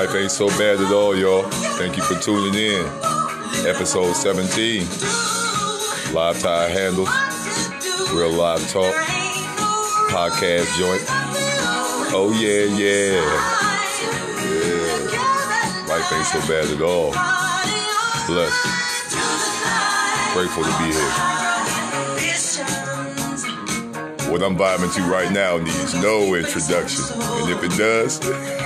Life ain't so bad at all, y'all. Thank you for tuning in. Episode 17. Live tie handles, real live talk, podcast joint. Oh yeah, yeah. Yeah. Life ain't so bad at all. Blessed. Grateful to be here. What I'm vibing to right now needs no introduction. And if it does,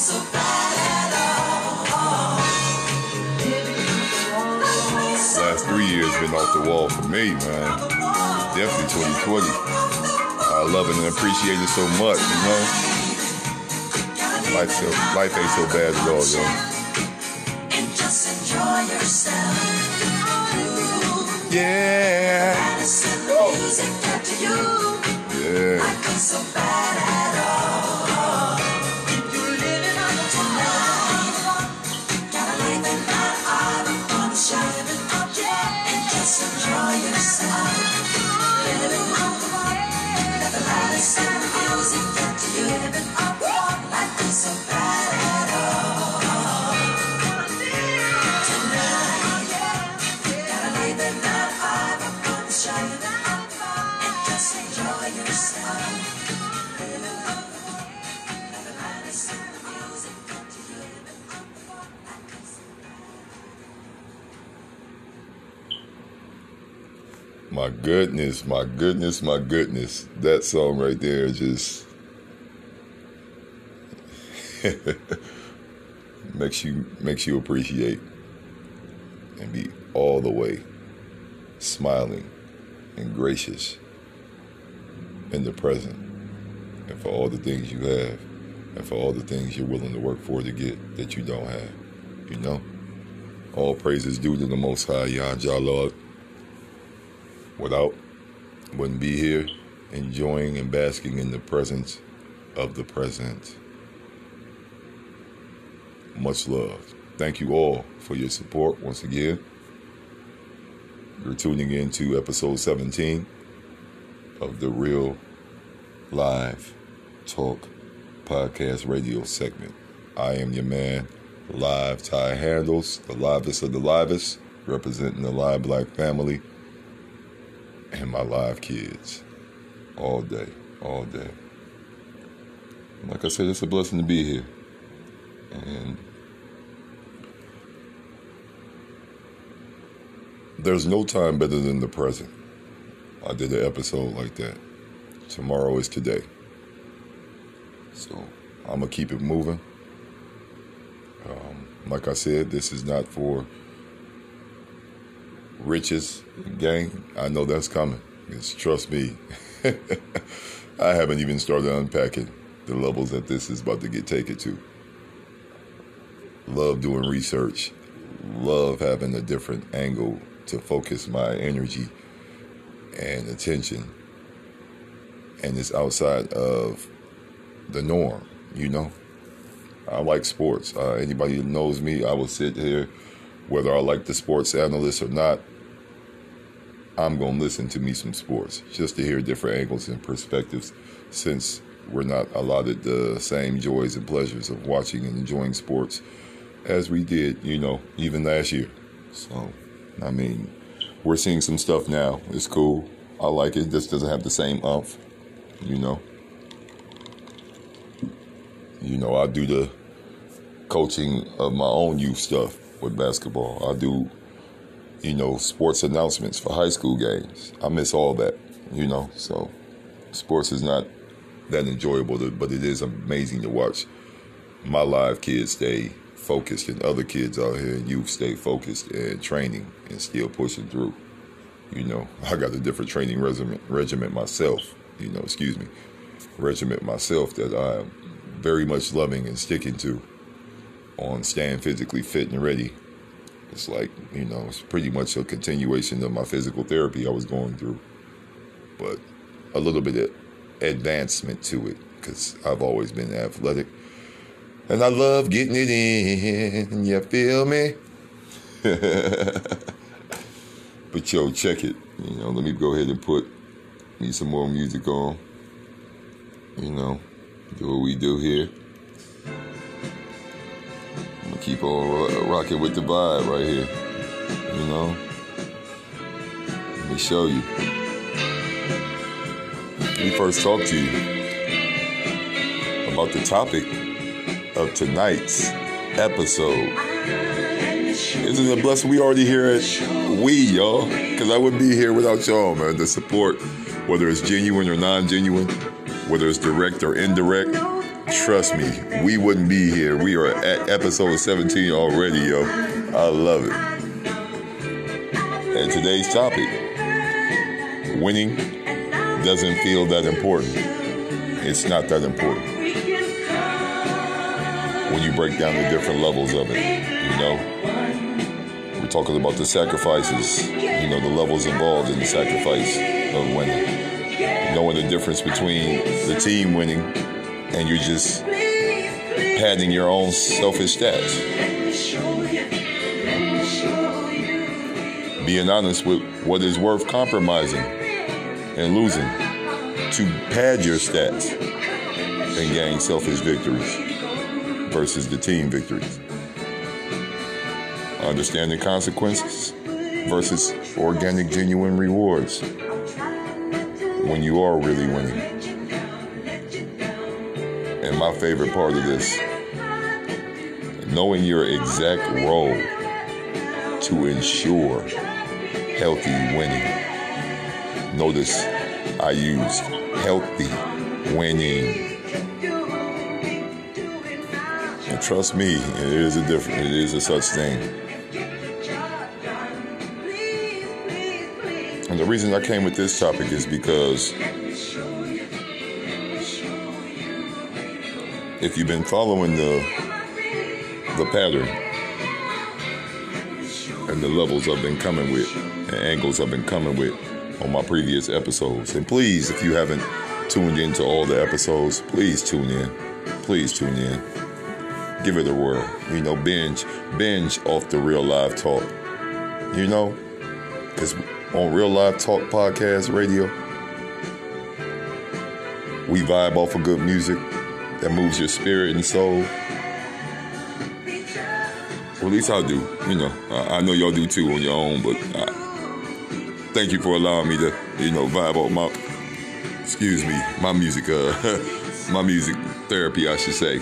Last three years been off the wall for me, man. Definitely 2020. I love it and appreciate it so much, you know? Life, so, life ain't so bad at all, yo. And just enjoy yourself. Yeah. Madison, the music get to you. Yeah. My goodness, my goodness, my goodness. That song right there just makes you makes you appreciate and be all the way smiling and gracious in the present and for all the things you have and for all the things you're willing to work for to get that you don't have. You know? All praises due to the most high Yah Jah Lord without wouldn't be here enjoying and basking in the presence of the present. Much love. Thank you all for your support once again. You're tuning in to episode 17 of the Real Live Talk Podcast Radio segment. I am your man, Live Tie Handles, the livest of the livest, representing the live black family and my live kids all day, all day. Like I said, it's a blessing to be here. And there's no time better than the present. I did an episode like that. Tomorrow is today. So I'm going to keep it moving. Um, like I said, this is not for riches gain. I know that's coming. Because trust me, I haven't even started unpacking the levels that this is about to get taken to. Love doing research. Love having a different angle to focus my energy and attention and it's outside of the norm. You know, I like sports. Uh, anybody who knows me, I will sit here, whether I like the sports analyst or not. I'm gonna listen to me some sports just to hear different angles and perspectives, since we're not allotted the same joys and pleasures of watching and enjoying sports as we did, you know, even last year. So, I mean, we're seeing some stuff now. It's cool. I like it. Just doesn't have the same umph, you know. You know, I do the coaching of my own youth stuff with basketball. I do, you know, sports announcements for high school games. I miss all that, you know. So, sports is not that enjoyable, to, but it is amazing to watch my live kids stay focused and other kids out here and youth stay focused and training and still pushing through. You know, I got a different training regiment, regiment myself, you know, excuse me, regiment myself that I'm very much loving and sticking to on staying physically fit and ready. It's like, you know, it's pretty much a continuation of my physical therapy I was going through, but a little bit of advancement to it because I've always been athletic and I love getting it in. You feel me? but yo, check it. You know, let me go ahead and put me some more music on. You know, do what we do here. Keep on rocking with the vibe right here. You know, let me show you. Let me first talk to you about the topic of tonight's episode. This it a blessing? We already here at We, y'all. Because I wouldn't be here without y'all, man. The support, whether it's genuine or non genuine, whether it's direct or indirect. Trust me, we wouldn't be here. We are at episode 17 already, yo. I love it. And today's topic winning doesn't feel that important. It's not that important when you break down the different levels of it. You know, we're talking about the sacrifices. You know, the levels involved in the sacrifice of winning. Knowing the difference between the team winning and you're just padding your own selfish stats. Being honest with what is worth compromising and losing to pad your stats and gain selfish victories versus the team victories. Understanding consequences versus organic, genuine rewards when you are really winning. And my favorite part of this, knowing your exact role to ensure healthy winning. Notice I used healthy winning. And trust me, it is a different, it is a such thing. And the reason I came with this topic is because if you've been following the the pattern and the levels I've been coming with and angles I've been coming with on my previous episodes. And please, if you haven't tuned into all the episodes, please tune in. Please tune in. Give it a whirl. You know, binge, binge off the real live talk. You know, because on Real Live Talk Podcast Radio, we vibe off of good music that moves your spirit and soul. Or at least I do. You know, I, I know y'all do too on your own, but I, thank you for allowing me to, you know, vibe off my, excuse me, my music, uh, my music therapy, I should say.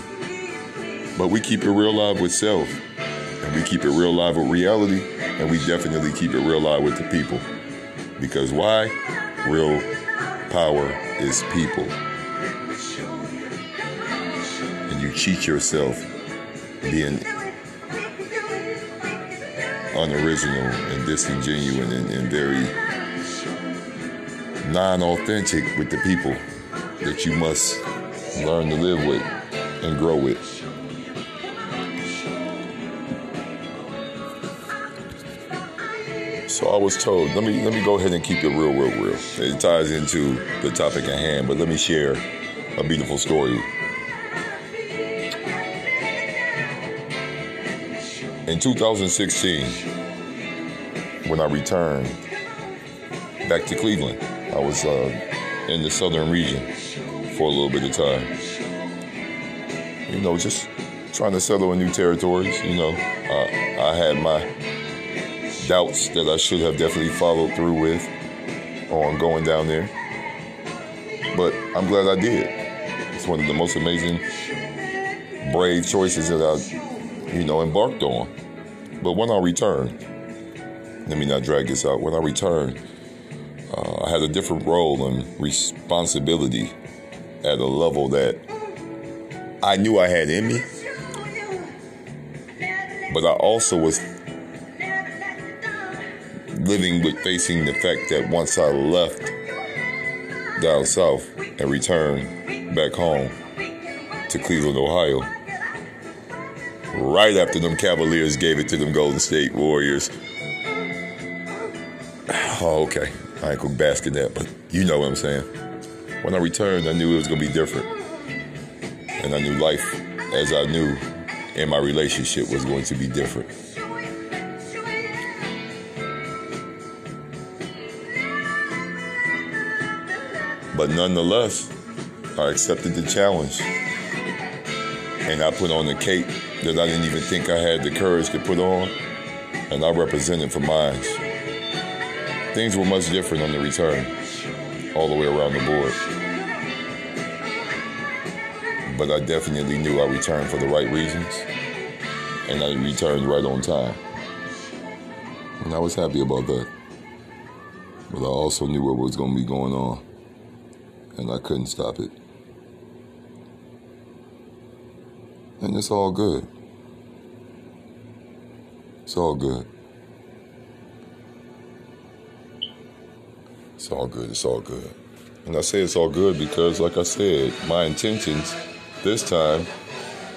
But we keep it real live with self, and we keep it real live with reality, and we definitely keep it real live with the people. Because why? Real power is people. Cheat yourself being unoriginal and disingenuous and, and very non-authentic with the people that you must learn to live with and grow with. So I was told, let me let me go ahead and keep it real, real, real. It ties into the topic at hand, but let me share a beautiful story. In 2016, when I returned back to Cleveland, I was uh, in the southern region for a little bit of time. You know, just trying to settle in new territories. You know, uh, I had my doubts that I should have definitely followed through with on going down there. But I'm glad I did. It's one of the most amazing, brave choices that I, you know, embarked on. But when I returned, let me not drag this out. When I returned, uh, I had a different role and responsibility at a level that I knew I had in me, but I also was living with facing the fact that once I left down south and returned back home to Cleveland, Ohio, right after them Cavaliers gave it to them Golden State Warriors. Oh, okay. I ain't gonna bask in that, but you know what I'm saying. When I returned, I knew it was gonna be different. And I knew life as I knew and my relationship was going to be different. But nonetheless, I accepted the challenge. And I put on the cape that I didn't even think I had the courage to put on. And I represented for mine. Things were much different on the return, all the way around the board. But I definitely knew I returned for the right reasons. And I returned right on time. And I was happy about that. But I also knew what was going to be going on and I couldn't stop it. And it's all good. It's all good. It's all good. It's all good. And I say it's all good because, like I said, my intentions this time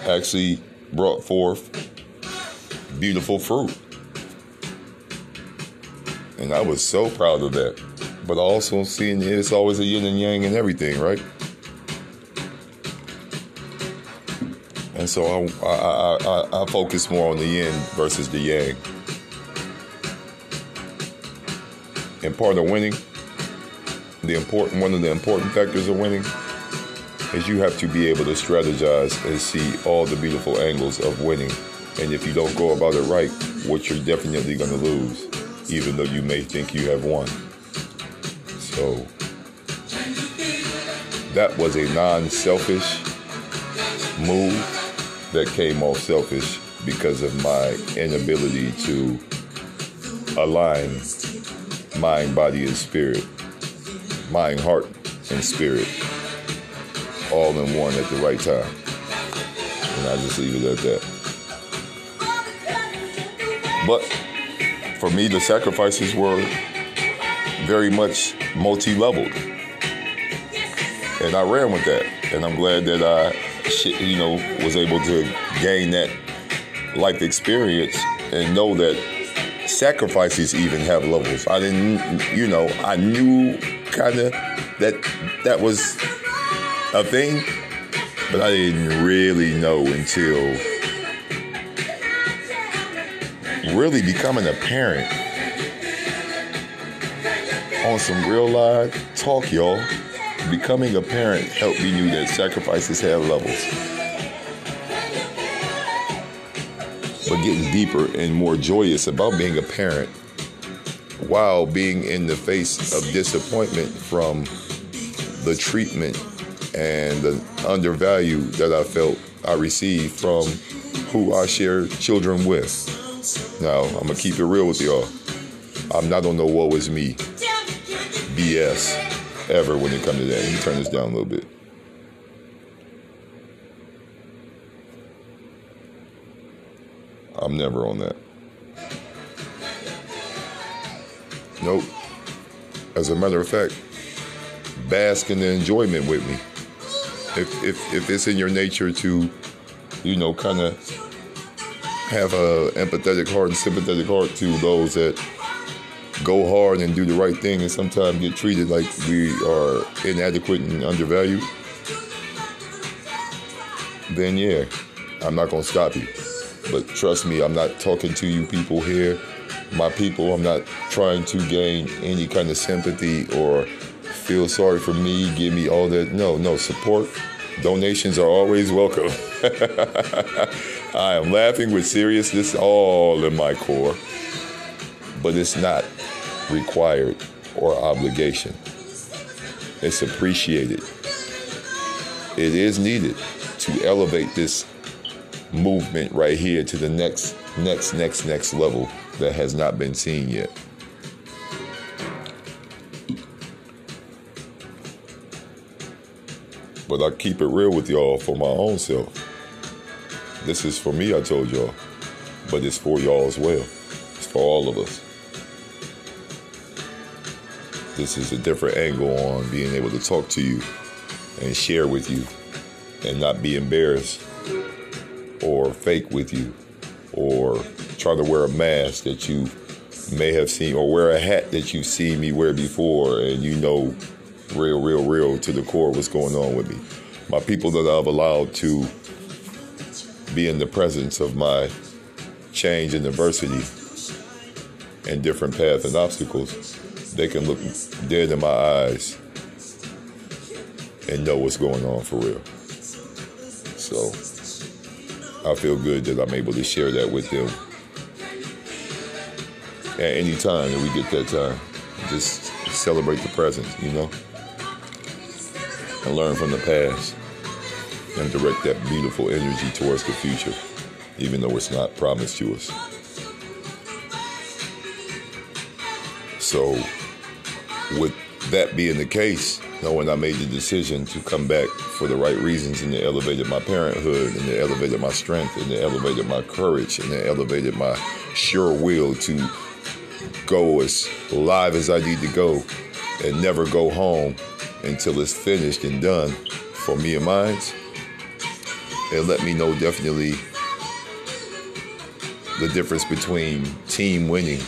actually brought forth beautiful fruit. And I was so proud of that but also seeing it's always a yin and yang and everything, right? And so I, I, I, I focus more on the yin versus the yang. And part of winning, the important one of the important factors of winning is you have to be able to strategize and see all the beautiful angles of winning. And if you don't go about it right, what you're definitely going to lose, even though you may think you have won. So that was a non selfish move that came off selfish because of my inability to align mind, body, and spirit, mind, heart, and spirit all in one at the right time. And I just leave it at that. But for me, the sacrifices were very much multi-leveled. And I ran with that. And I'm glad that I, you know, was able to gain that life experience and know that sacrifices even have levels. I didn't, you know, I knew kind of that that was a thing, but I didn't really know until really becoming a parent on some real live talk, y'all. Becoming a parent helped me knew that sacrifices have levels. But getting deeper and more joyous about being a parent while being in the face of disappointment from the treatment and the undervalue that I felt I received from who I share children with. Now, I'm gonna keep it real with y'all. I'm not on no woe is me BS ever when it comes to that. Let me turn this down a little bit. I'm never on that. Nope. As a matter of fact, bask in the enjoyment with me. If if if it's in your nature to, you know, kind of have a empathetic heart and sympathetic heart to those that go hard and do the right thing and sometimes get treated like we are inadequate and undervalued, then yeah, I'm not going to stop you. But trust me, I'm not talking to you people here, my people. I'm not trying to gain any kind of sympathy or feel sorry for me, give me all that. No, no, support. Donations are always welcome. I am laughing with seriousness all in my core, but it's not required or obligation. It's appreciated. It is needed to elevate this movement right here to the next, next, next, next level that has not been seen yet. But I keep it real with y'all for my own self. This is for me, I told y'all, but it's for y'all as well. It's for all of us. This is a different angle on being able to talk to you and share with you and not be embarrassed or fake with you or try to wear a mask that you may have seen or wear a hat that you've seen me wear before and you know real, real, real to the core what's going on with me. My people that I've allowed to be in the presence of my change and adversity and different paths and obstacles, they can look dead in my eyes and know what's going on for real. So I feel good that I'm able to share that with them at any time that we get that time. Just celebrate the present, you know, and learn from the past and direct that beautiful energy towards the future, even though it's not promised to us. So, with that being the case, knowing I made the decision to come back for the right reasons and it elevated my parenthood and it elevated my strength and it elevated my courage and it elevated my sure will to go as live as I need to go and never go home until it's finished and done for me and mine. It let me know definitely the difference between team winning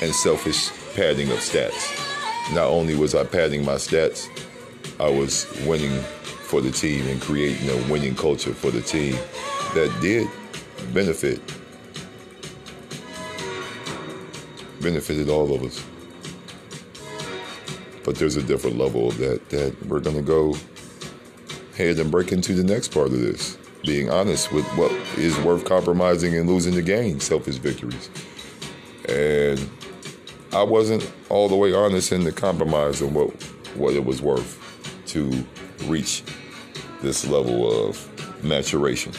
and selfish padding of stats. Not only was I padding my stats, I was winning for the team and creating a winning culture for the team that did benefit benefited all of us. But there's a different level of that that we're gonna go ahead and break into the next part of this. Being honest with what is worth compromising and losing the game, selfish victories. And I wasn't all the way honest in the compromise on what what it was worth to reach this level of maturation.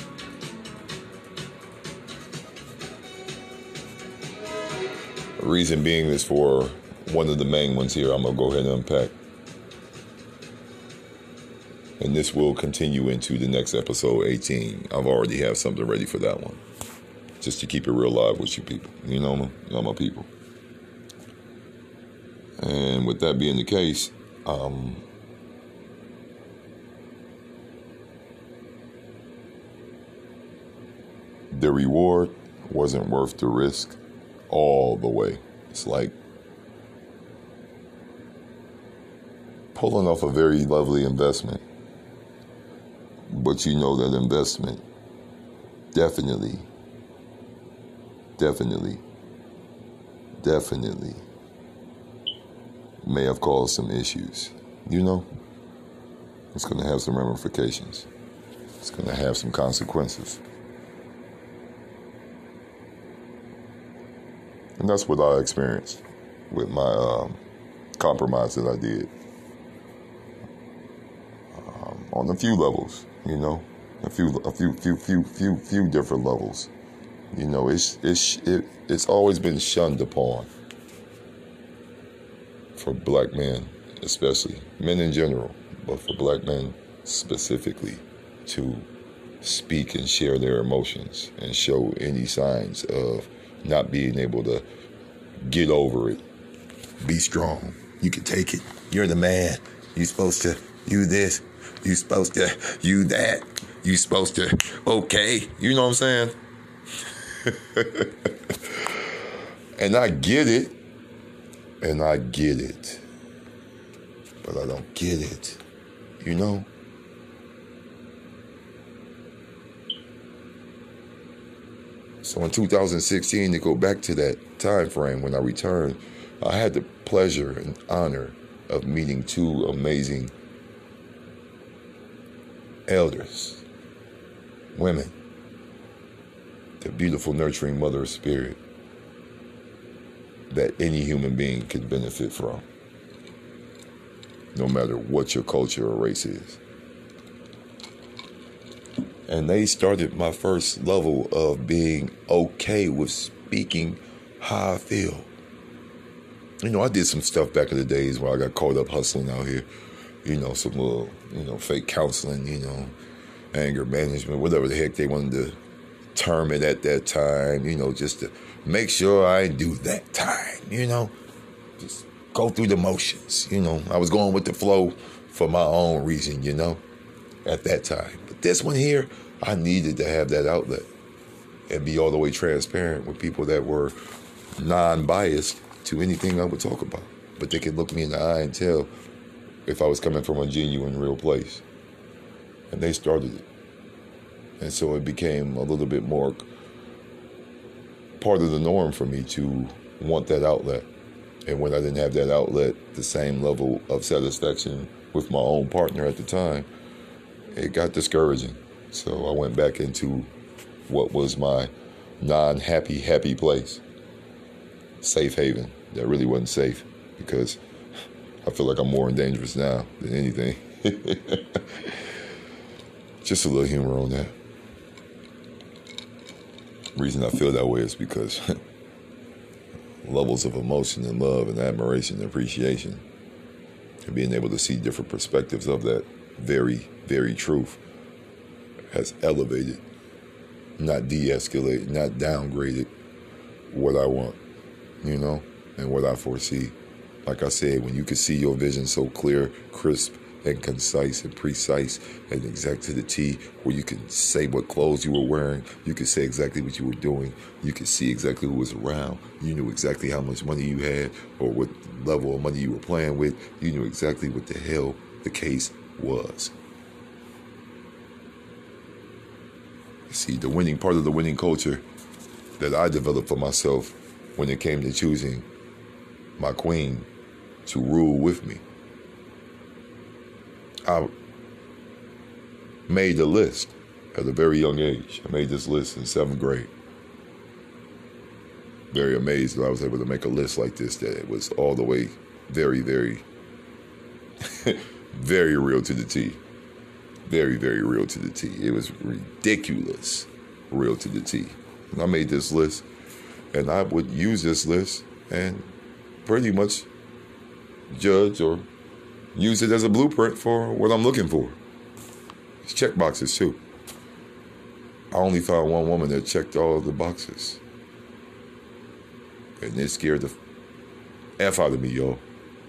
Reason being is for one of the main ones here. I'm gonna go ahead and unpack, and this will continue into the next episode 18. I've already have something ready for that one, just to keep it real live with you people. You know, know my people. And with that being the case, um, the reward wasn't worth the risk all the way. It's like pulling off a very lovely investment, but you know that investment definitely, definitely, definitely may have caused some issues. You know, it's going to have some ramifications. It's going to have some consequences. And that's what I experienced with my um, compromise that I did um, on a few levels. You know, a few, a few, few, few, few, few different levels. You know, it's it's it, it's always been shunned upon for black men, especially men in general, but for black men specifically, to speak and share their emotions and show any signs of not being able to get over it. Be strong. You can take it. You're the man. You're supposed to you this. You're supposed to you that. You're supposed to okay. You know what I'm saying? And I get it. And I get it. But I don't get it. You know? So in 2016, to go back to that time frame when I returned, I had the pleasure and honor of meeting two amazing elders, women, the beautiful, nurturing mother of spirit that any human being can benefit from, no matter what your culture or race is. And they started my first level of being okay with speaking how I feel. You know, I did some stuff back in the days where I got caught up hustling out here. You know, some little, you know, fake counseling, you know, anger management, whatever the heck they wanted to term it at that time, you know, just to make sure I do that time, you know. Just go through the motions, you know. I was going with the flow for my own reason, you know, at that time. But this one here, I needed to have that outlet and be all the way transparent with people that were non biased to anything I would talk about. But they could look me in the eye and tell if I was coming from a genuine, real place. And they started it. And so it became a little bit more part of the norm for me to want that outlet. And when I didn't have that outlet, the same level of satisfaction with my own partner at the time, it got discouraging. So I went back into what was my non happy, happy place. Safe haven. That really wasn't safe because I feel like I'm more in dangerous now than anything. Just a little humor on that. Reason I feel that way is because levels of emotion and love and admiration and appreciation and being able to see different perspectives of that very, very truth has elevated, not de escalated, not downgraded what I want, you know, and what I foresee. Like I said, when you can see your vision so clear, crisp, and concise and precise and exact to the T, where you can say what clothes you were wearing, you can say exactly what you were doing, you can see exactly who was around, you knew exactly how much money you had or what level of money you were playing with, you knew exactly what the hell the case was. See, the winning part of the winning culture that I developed for myself when it came to choosing my queen to rule with me. I made a list at a very young age. I made this list in seventh grade. Very amazed that I was able to make a list like this, that it was all the way very, very, very real to the T. Very, very real to the T. It was ridiculous real to the T. And I made this list, and I would use this list and pretty much judge or use it as a blueprint for what I'm looking for. It's check boxes too. I only found one woman that checked all of the boxes. And it scared the F out of me, yo.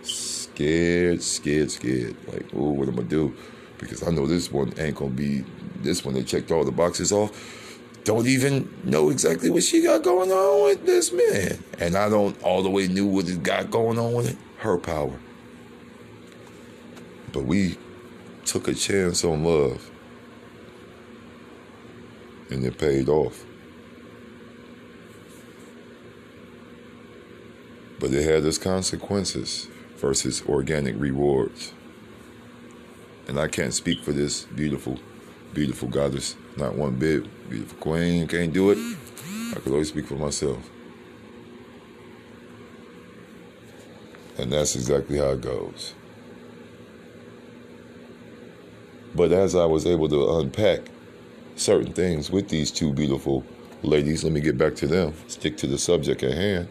Scared, scared, scared. Like, oh, what am I gonna do? Because I know this one ain't gonna be this one that checked all the boxes off. Don't even know exactly what she got going on with this man. And I don't all the way knew what it got going on with it. Her power. But we took a chance on love. And it paid off. But it had its consequences versus organic rewards. And I can't speak for this beautiful, beautiful goddess, not one bit. Beautiful queen, can't do it. I could always speak for myself. And that's exactly how it goes. But as I was able to unpack certain things with these two beautiful ladies, let me get back to them, stick to the subject at hand.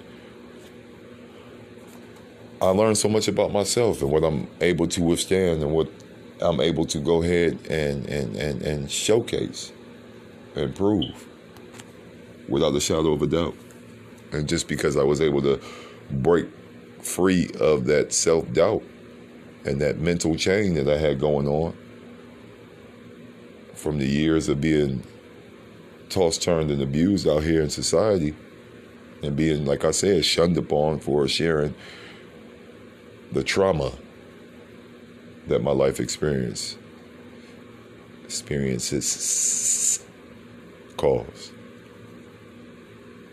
I learned so much about myself and what I'm able to withstand and what I'm able to go ahead and, and, and, and showcase and prove without a shadow of a doubt. And just because I was able to break free of that self doubt and that mental chain that I had going on from the years of being tossed, turned, and abused out here in society, and being, like I said, shunned upon for sharing the trauma that my life experience experiences caused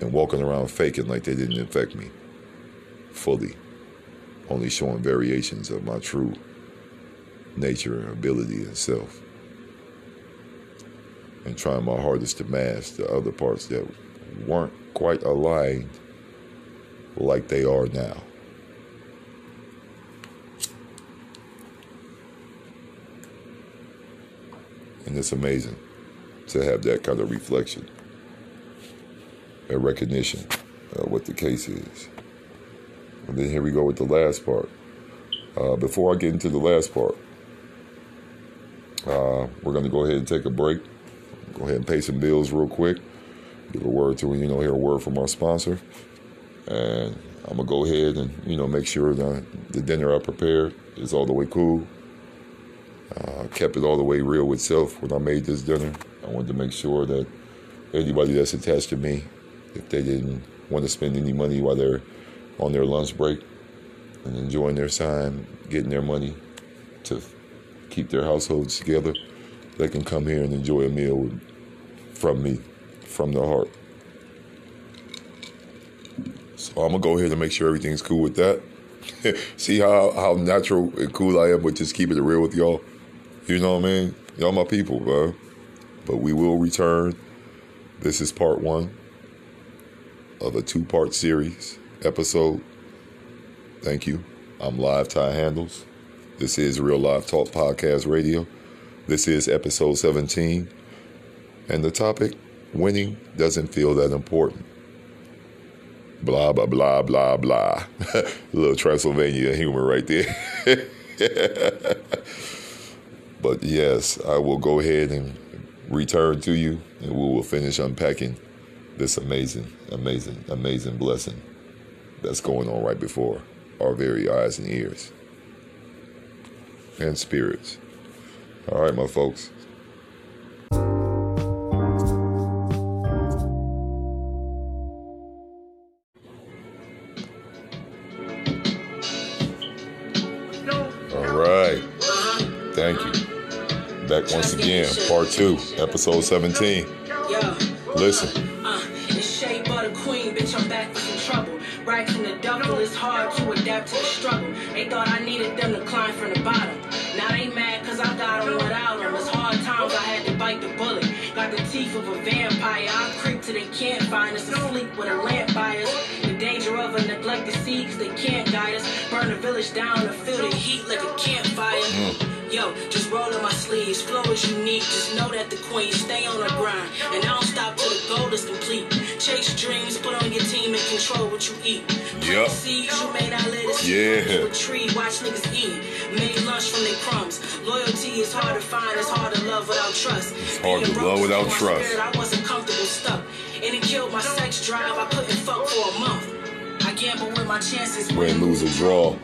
and walking around faking like they didn't infect me fully only showing variations of my true nature and ability and self and trying my hardest to mask the other parts that weren't quite aligned like they are now And it's amazing to have that kind of reflection and recognition of what the case is. And then here we go with the last part. Uh, before I get into the last part, uh, we're going to go ahead and take a break. Go ahead and pay some bills real quick. Give a word to you know, hear a word from our sponsor, and I'm gonna go ahead and you know make sure that the dinner I prepared is all the way cool. Uh, kept it all the way real with self when I made this dinner. I wanted to make sure that anybody that's attached to me, if they didn't want to spend any money while they're on their lunch break and enjoying their time, getting their money to keep their households together, they can come here and enjoy a meal with, from me, from the heart. So I'm gonna go ahead and make sure everything's cool with that. See how how natural and cool I am with just keeping it real with y'all. You know what I mean? Y'all my people, bro. But we will return. This is part one of a two part series episode. Thank you. I'm Live Tie Handles. This is Real Live Talk Podcast Radio. This is episode 17. And the topic winning doesn't feel that important. Blah, blah, blah, blah, blah. a little Transylvania humor right there. But yes, I will go ahead and return to you, and we will finish unpacking this amazing, amazing, amazing blessing that's going on right before our very eyes and ears and spirits. All right, my folks. All right. Thank you. Back once again, part two, episode 17. Listen. Can't find us. Asleep with a lamp by us. The danger of a neglected seed cause they can't guide us. Burn the village down and feel the heat like a campfire. Yo, just roll up my sleeves. Flow is unique. Just know that the queen stay on the grind. And I don't stop till the goal is complete. Chase dreams, put on your team and control what you eat. Plant Seeds, you may not let it Yeah. to tree. Watch niggas eat. Make lunch from their crumbs. Loyalty is hard to find. It's hard to love without trust. It's hard to love without trust. I wasn't comfortable stuck. And it killed my sex drive. I couldn't fuck for a month. I gamble with my chances. Win, lose, or draw.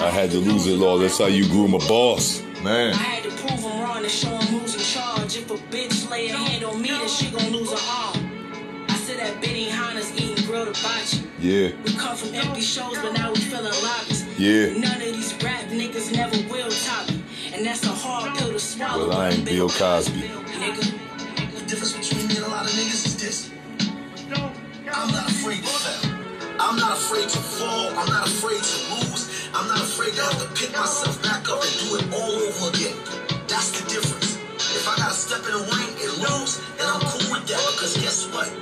I had to lose it all. That's how you groom a boss. Man. I had to prove him wrong and show him who's in charge. If a bitch lay a hand on me, then she gon' lose her arm. I sit at Benihana's eating grilled hibachi. Yeah. We come from empty shows, but now we filling lobbies. Yeah. None of these rap niggas never will top me. And that's a hard pill to swallow. Well, I ain't Bill Cosby. Nigga. The difference between me and a lot of niggas is this. I'm not afraid to fail. I'm not afraid to fall. I'm not afraid to lose. I'm not afraid to have to pick myself back up and do it all over again. That's the difference. If I gotta step in the ring and lose, then I'm cool with that because guess what?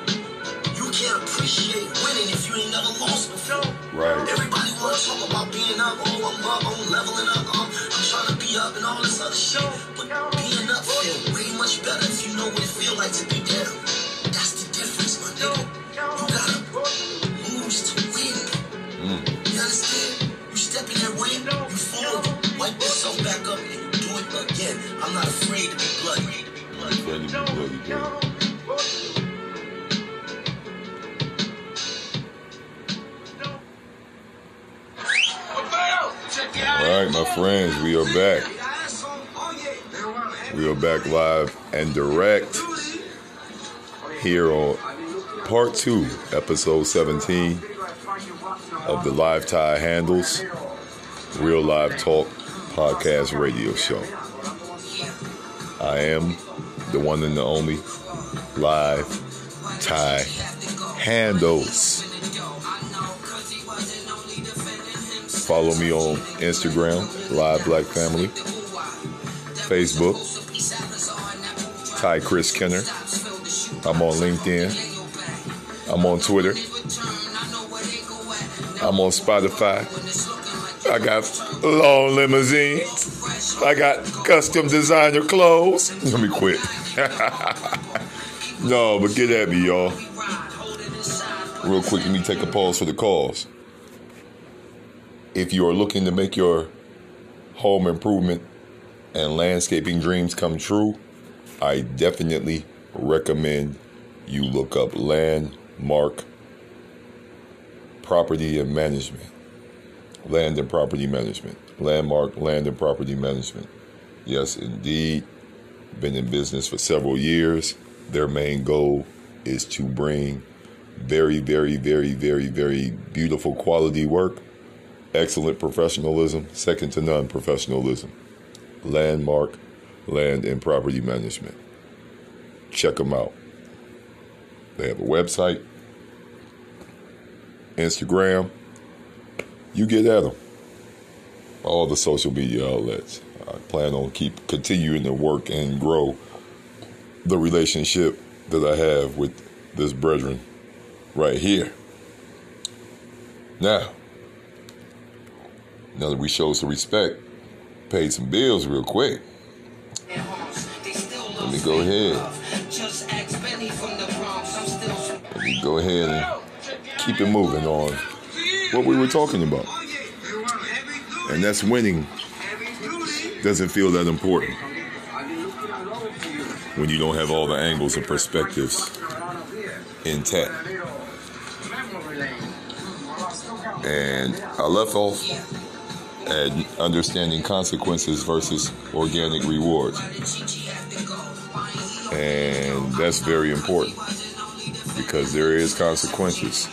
You can't appreciate winning if you ain't never lost before. Right. Everybody wanna talk about being up, oh I'm up, I'm leveling up, um, I'm trying to be up and all this other shit. But being up feel way much better if you know what it feel like to be down. In you you wipe yourself back up and do it again. I'm not afraid to be bloody. All right, my friends, we are back. We are back live and direct here on part two, episode 17 of the Live Tie Handles Real Live Talk podcast radio show. I am the one and the only Live Tie Handles. Follow me on Instagram, Live Black Family, Facebook, Ty Chris Kenner. I'm on LinkedIn. I'm on Twitter. I'm on Spotify. I got long limousines. I got custom designer clothes. Let me quit. no, but get at me, y'all. Real quick, let me take a pause for the calls. If you are looking to make your home improvement and landscaping dreams come true, I definitely recommend you look up Landmark Property and Management. Land and Property Management. Landmark Land and Property Management. Yes, indeed. Been in business for several years. Their main goal is to bring very, very, very, very, very beautiful quality work, excellent professionalism, second to none professionalism. Landmark Land and Property Management. Check them out. They have a website, Instagram. You get at them. All the social media outlets. I plan on keep continuing to work and grow the relationship that I have with this brethren right here. Now, now that we show some respect, paid some bills real quick. Let me go ahead. Let me go ahead and keep it moving on what we were talking about. And that's winning doesn't feel that important when you don't have all the angles and perspectives intact. And I left off at understanding consequences versus organic rewards. And that's very important because there is consequences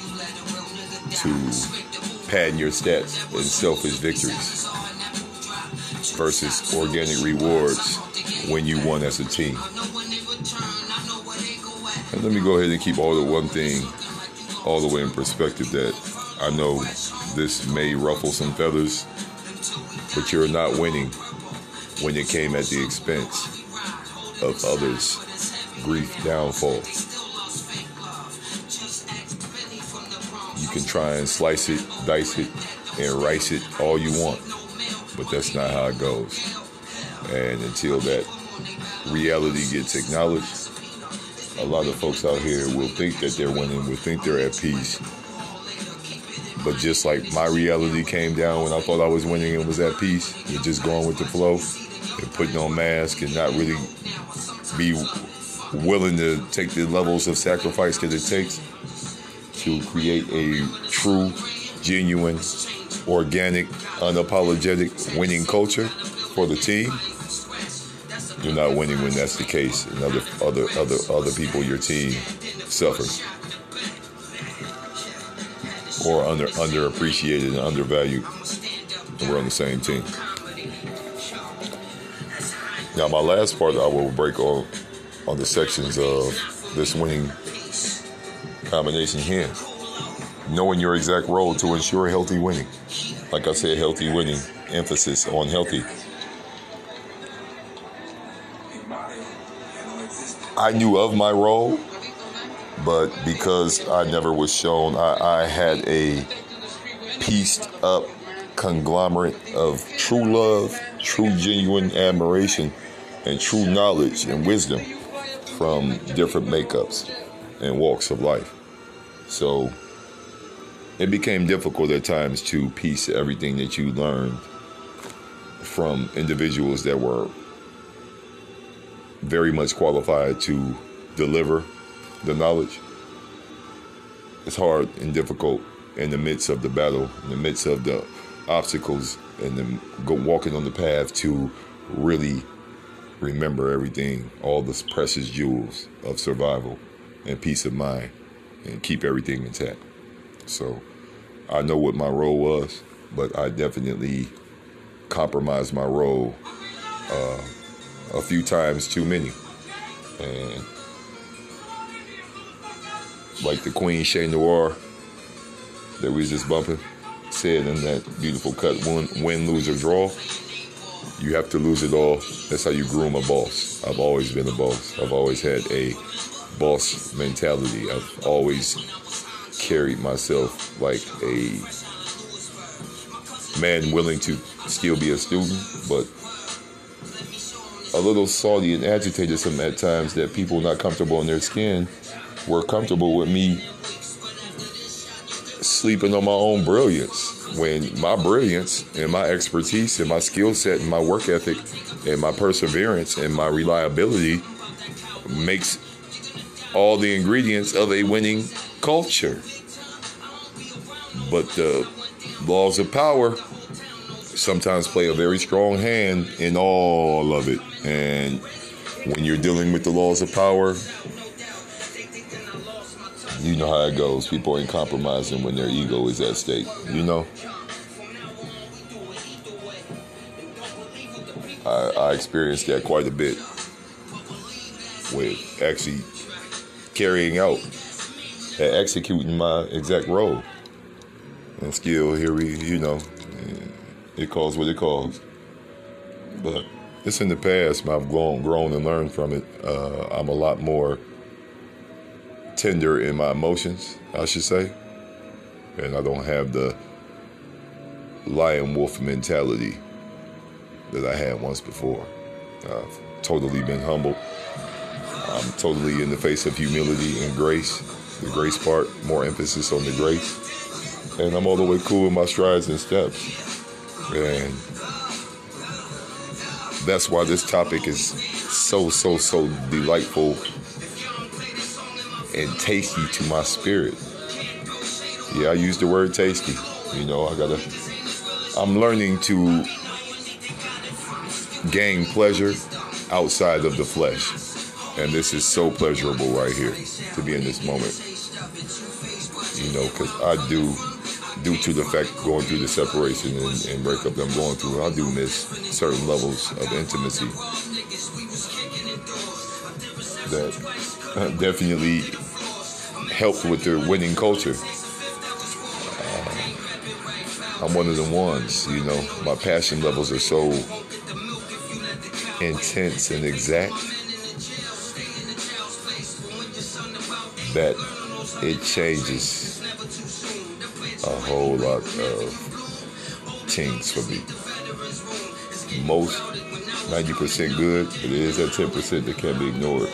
to padding your stats and selfish victories versus organic rewards when you won as a team. And let me go ahead and keep all the one thing all the way in perspective that I know this may ruffle some feathers, but you're not winning when it came at the expense of others' grief downfall. Can try and slice it, dice it, and rice it all you want, but that's not how it goes. And until that reality gets acknowledged, a lot of folks out here will think that they're winning, will think they're at peace. But just like my reality came down when I thought I was winning and was at peace, you're just going with the flow and putting on mask and not really be willing to take the levels of sacrifice that it takes to create a true, genuine, organic, unapologetic winning culture for the team. You're not winning when that's the case, and other other other other people, your team, suffers or under underappreciated and undervalued, we're on the same team. Now, my last part, I will break on on the sections of this winning combination here. Knowing your exact role to ensure healthy winning. Like I said, healthy winning, emphasis on healthy. I knew of my role, but because I never was shown, I, I had a pieced up conglomerate of true love, true genuine admiration, and true knowledge and wisdom from different makeups and walks of life. So it became difficult at times to piece everything that you learned from individuals that were very much qualified to deliver the knowledge. It's hard and difficult in the midst of the battle, in the midst of the obstacles, and then go walking on the path to really remember everything, all the precious jewels of survival and peace of mind and keep everything intact. So I know what my role was, but I definitely compromised my role uh, a few times too many. And like the Queen Shay Noir that we was just bumping said in that beautiful cut, win, win, lose, or draw, you have to lose it all. That's how you groom a boss. I've always been a boss. I've always had a boss mentality. I've always carried myself like a man willing to still be a student, but a little salty and agitated some at times that people not comfortable in their skin were comfortable with me sleeping on my own brilliance when my brilliance and my expertise and my skill set and my work ethic and my perseverance and my reliability makes all the ingredients of a winning culture. But the laws of power sometimes play a very strong hand in all of it. And when you're dealing with the laws of power, you know how it goes. People ain't compromising when their ego is at stake. You know? I, I experienced that quite a bit with actually carrying out and executing my exact role. And still, here we, you know, it calls what it calls. But it's in the past. I've grown, grown and learned from it. Uh, I'm a lot more tender in my emotions, I should say. And I don't have the lion wolf mentality that I had once before. I've totally been humble. I'm totally in the face of humility and grace. The grace part, more emphasis on the grace. And I'm all the way cool with my strides and steps. And that's why this topic is so, so, so delightful and tasty to my spirit. Yeah, I use the word tasty. You know, I gotta, I'm learning to gain pleasure outside of the flesh. And this is so pleasurable right here to be in this moment. You know, because I do, due to the fact going through the separation and, and breakup that I'm going through, I do miss certain levels of intimacy that definitely helped with the winning culture. Uh, I'm one of the ones, you know, my passion levels are so intense and exact that it changes a whole lot of things for me. Most 90% good, but it is that 10% that can't be ignored.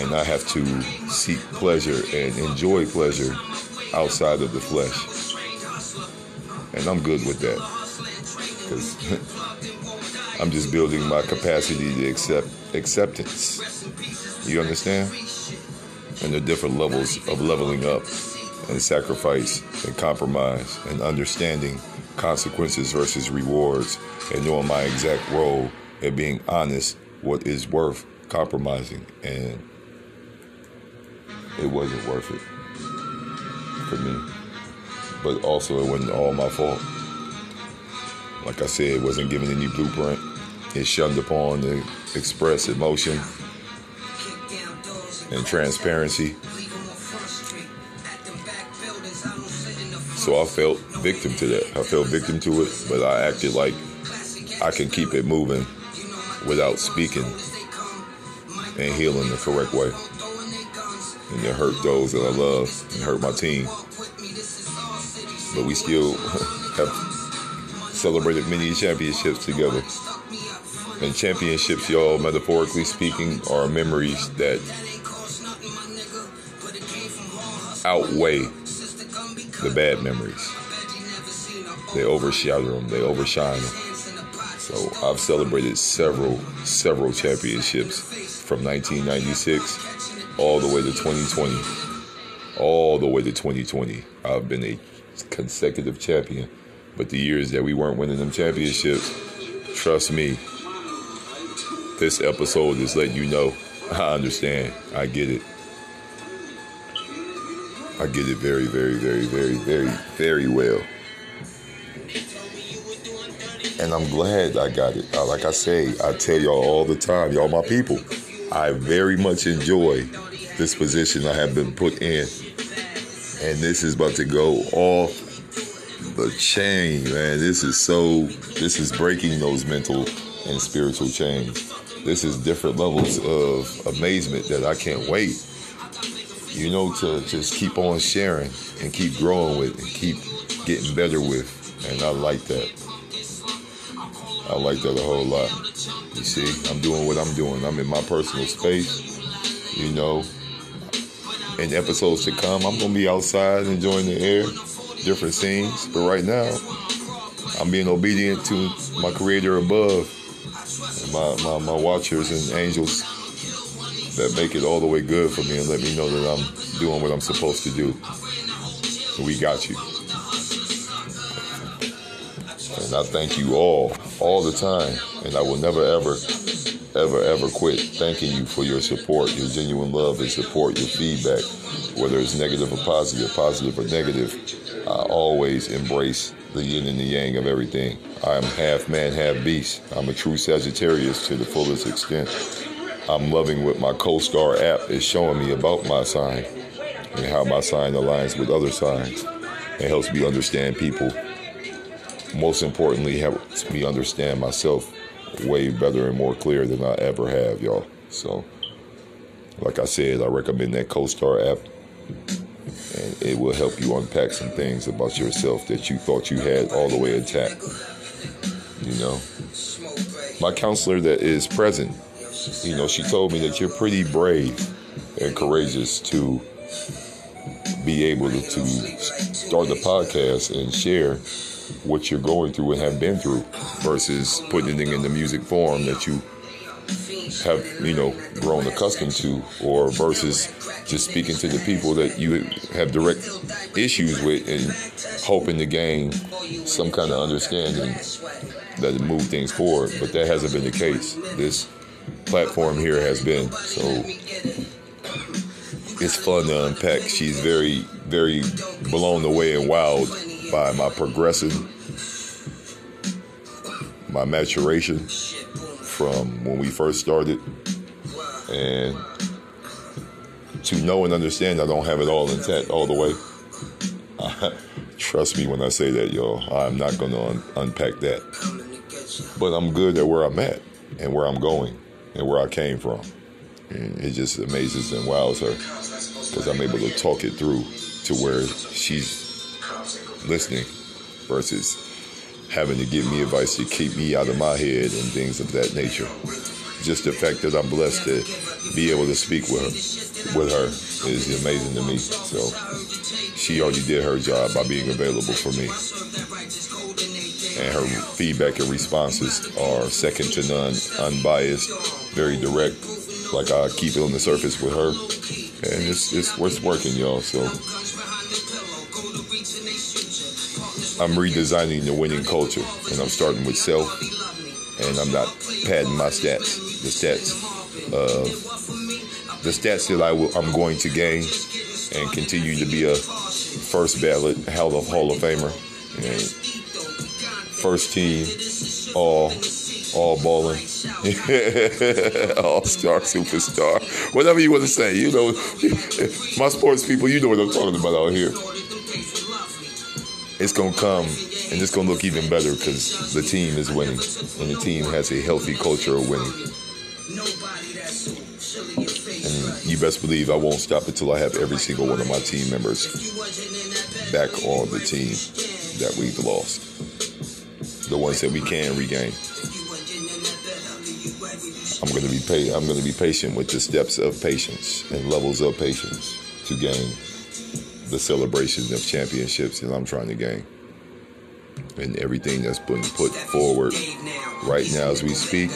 And I have to seek pleasure and enjoy pleasure outside of the flesh. And I'm good with that. Because I'm just building my capacity to accept acceptance. You understand? And the different levels of leveling up and sacrifice and compromise and understanding consequences versus rewards and knowing my exact role and being honest what is worth compromising. And it wasn't worth it for me. But also it wasn't all my fault. Like i said it wasn't given any blueprint. It shunned upon the express emotion and transparency So I felt victim to that. I felt victim to it, but I acted like I can keep it moving without speaking and healing the correct way. And it hurt those that I love and hurt my team. But we still have celebrated many championships together. And championships, y'all, metaphorically speaking, are memories that outweigh the bad memories. They overshadow them, they overshine them. So I've celebrated several, several championships from 1996 all the way to 2020. All the way to 2020. I've been a consecutive champion. But the years that we weren't winning them championships, trust me, this episode is letting you know I understand. I get it. I get it very, very, very, very, very, very well. And I'm glad I got it. Uh, Like I say, I tell y'all all the time, y'all my people. I very much enjoy this position I have been put in. And this is about to go off the chain, man. This is so, this is breaking those mental and spiritual chains. This is different levels of amazement that I can't wait, you know, to just keep on sharing and keep growing with and keep getting better with. And I like that. I like that a whole lot. You see, I'm doing what I'm doing. I'm in my personal space, you know. In episodes to come, I'm gonna be outside enjoying the air, different scenes. But right now, I'm being obedient to my creator above, my, my, my watchers and angels that make it all the way good for me and let me know that I'm doing what I'm supposed to do. We got you. And I thank you all, all the time. And I will never, ever, ever, ever quit thanking you for your support, your genuine love and support, your feedback, whether it's negative or positive, positive or negative. I always embrace the yin and the yang of everything. I am half man, half beast. I'm a true Sagittarius to the fullest extent. I'm loving what my CoStar app is showing me about my sign and how my sign aligns with other signs. It helps me understand people most importantly helps me understand myself way better and more clear than I ever have, y'all. So, like I said, I recommend that CoStar app, and it will help you unpack some things about yourself that you thought you had all the way intact. You know, my counselor that is present, you know, she told me that you're pretty brave and courageous to be able to, to start the podcast and share what you're going through and have been through versus putting it in the music form that you have, you know, grown accustomed to, or versus just speaking to the people that you have direct issues with and hoping to gain some kind of understanding that move things forward. But that hasn't been the case. This platform here has been. So it's fun to unpack. She's very, very blown away and wowed by my progression, my maturation from when we first started, and to know and understand I don't have it all intact all the way. Trust me when I say that, y'all. I'm not going to un- unpack that. But I'm good at where I'm at and where I'm going and where I came from. And it just amazes and wows her because I'm able to talk it through to where she's listening versus having to give me advice to keep me out of my head and things of that nature. Just the fact that I'm blessed to be able to speak with her, with her is amazing to me. So she already did her job by being available for me. And her feedback and responses are second to none, unbiased, very direct. Like I keep it on the surface with her. And it's it's, working, y'all. So I'm redesigning the winning culture, and I'm starting with self, and I'm not padding my stats, the stats, uh, the stats that I will, I'm going to gain, and continue to be a first ballot Hall of Hall of Famer, and first team, all, all balling, all star, superstar, whatever you want to say. You know, my sports people, you know what I'm talking about out here it's gonna come and it's gonna look even better because the team is winning and the team has a healthy culture of winning. And you best believe I won't stop until I have every single one of my team members back on the team that we've lost, the ones that we can regain. I'm gonna be pa- I'm gonna be patient with the steps of patience and levels of patience to gain the celebration of championships that I'm trying to gain. And everything that's been put forward right now as we speak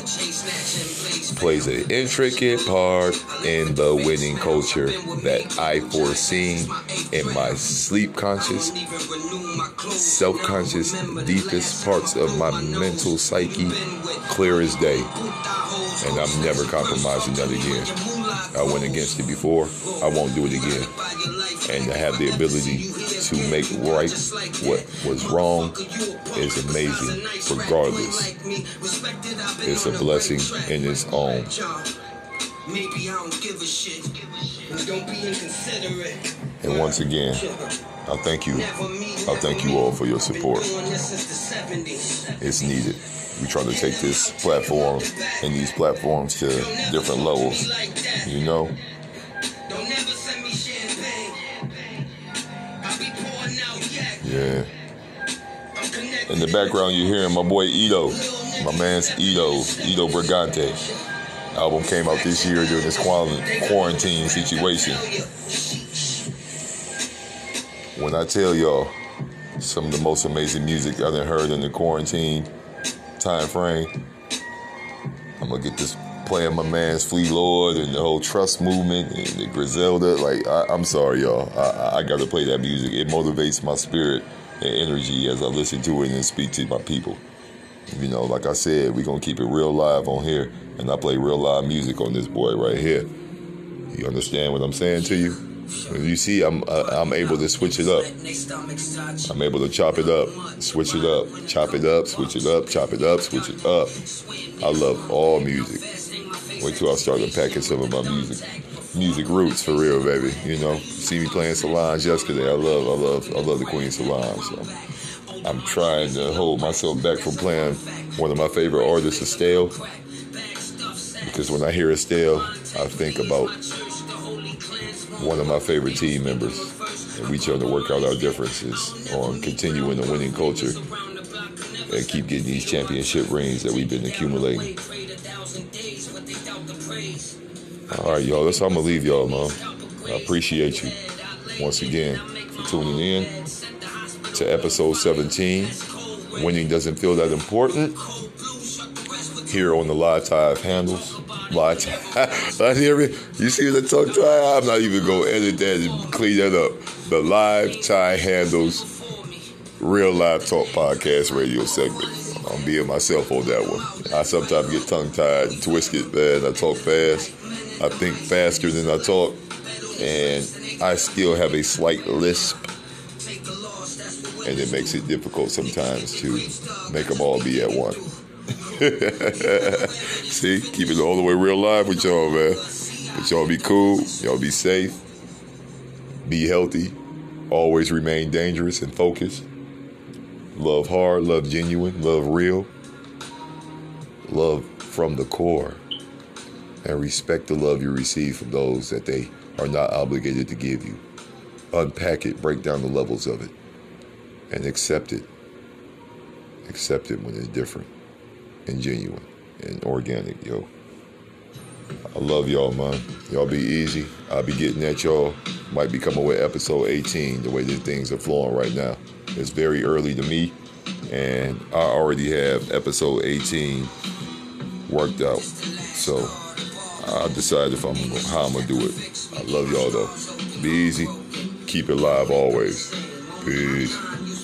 plays an intricate part in the winning culture that I foresee in my sleep conscious, self conscious, deepest parts of my mental psyche, clear as day. And I'm never compromising that again. I went against it before. I won't do it again. And to have the ability to make right what was wrong is amazing, regardless. It's a blessing in its own. Maybe I don't give a shit. Don't be inconsiderate. And once again, I thank you. I thank you all for your support. It's needed. We try to take this platform and these platforms to different levels. You know, Don't never send me champagne. I be pouring out yak. yeah. In the background, you're hearing my boy Eto, my man's Eto, Eto Brigante. Album came out this year during this quarantine situation. When I tell y'all some of the most amazing music I done heard in the quarantine time frame, I'm gonna get this playing my man's Flee Lord and the whole Trust movement and the Griselda. Like, I, I'm sorry, y'all. I- I gotta play that music. It motivates my spirit and energy as I listen to it and speak to my people. You know, like I said, we're gonna keep it real live on here, and I play real live music on this boy right here. You understand what I'm saying to you? You see, I'm I'm able to switch it up. I'm able to chop it up, switch it up, chop it up, switch it up, chop it up, switch it up. I love all music. Wait till I start unpacking some of my music, music roots for real, baby. You know, see me playing Solange yesterday. I love, I love, I love the Queen Solange. So I'm trying to hold myself back from playing one of my favorite artists, Estelle, because when I hear Estelle, I think about one of my favorite team members, and we try to work out our differences on continuing the winning culture and keep getting these championship rings that we've been accumulating. All right, y'all. That's how I'm gonna leave y'all, man. I appreciate you once again for tuning in to episode 17. Winning doesn't feel that important. Here on the Live Tive handles. Live. You see the tongue tie? I'm not even gonna edit that and clean that up. The Live Tie handles real live talk podcast radio segment. I'm being myself on that one. I sometimes get tongue tied and twisted, man. I talk fast. I think faster than I talk. And I still have a slight lisp. And it makes it difficult sometimes to make them all be at one. See, keep it all the way real live with y'all, man. But y'all be cool. Y'all be safe. Be healthy. Always remain dangerous and focused. Love hard, love genuine, love real, love from the core, and respect the love you receive from those that they are not obligated to give you. Unpack it, break down the levels of it, and accept it. Accept it when it's different and genuine and organic, yo. I love y'all, man. Y'all be easy. I'll be getting at y'all. Might be coming with episode 18, the way these things are flowing right now. It's very early to me, and I already have episode 18 worked out. So I decided if I'm how I'm gonna do it. I love y'all though. Be easy. Keep it live always. Peace.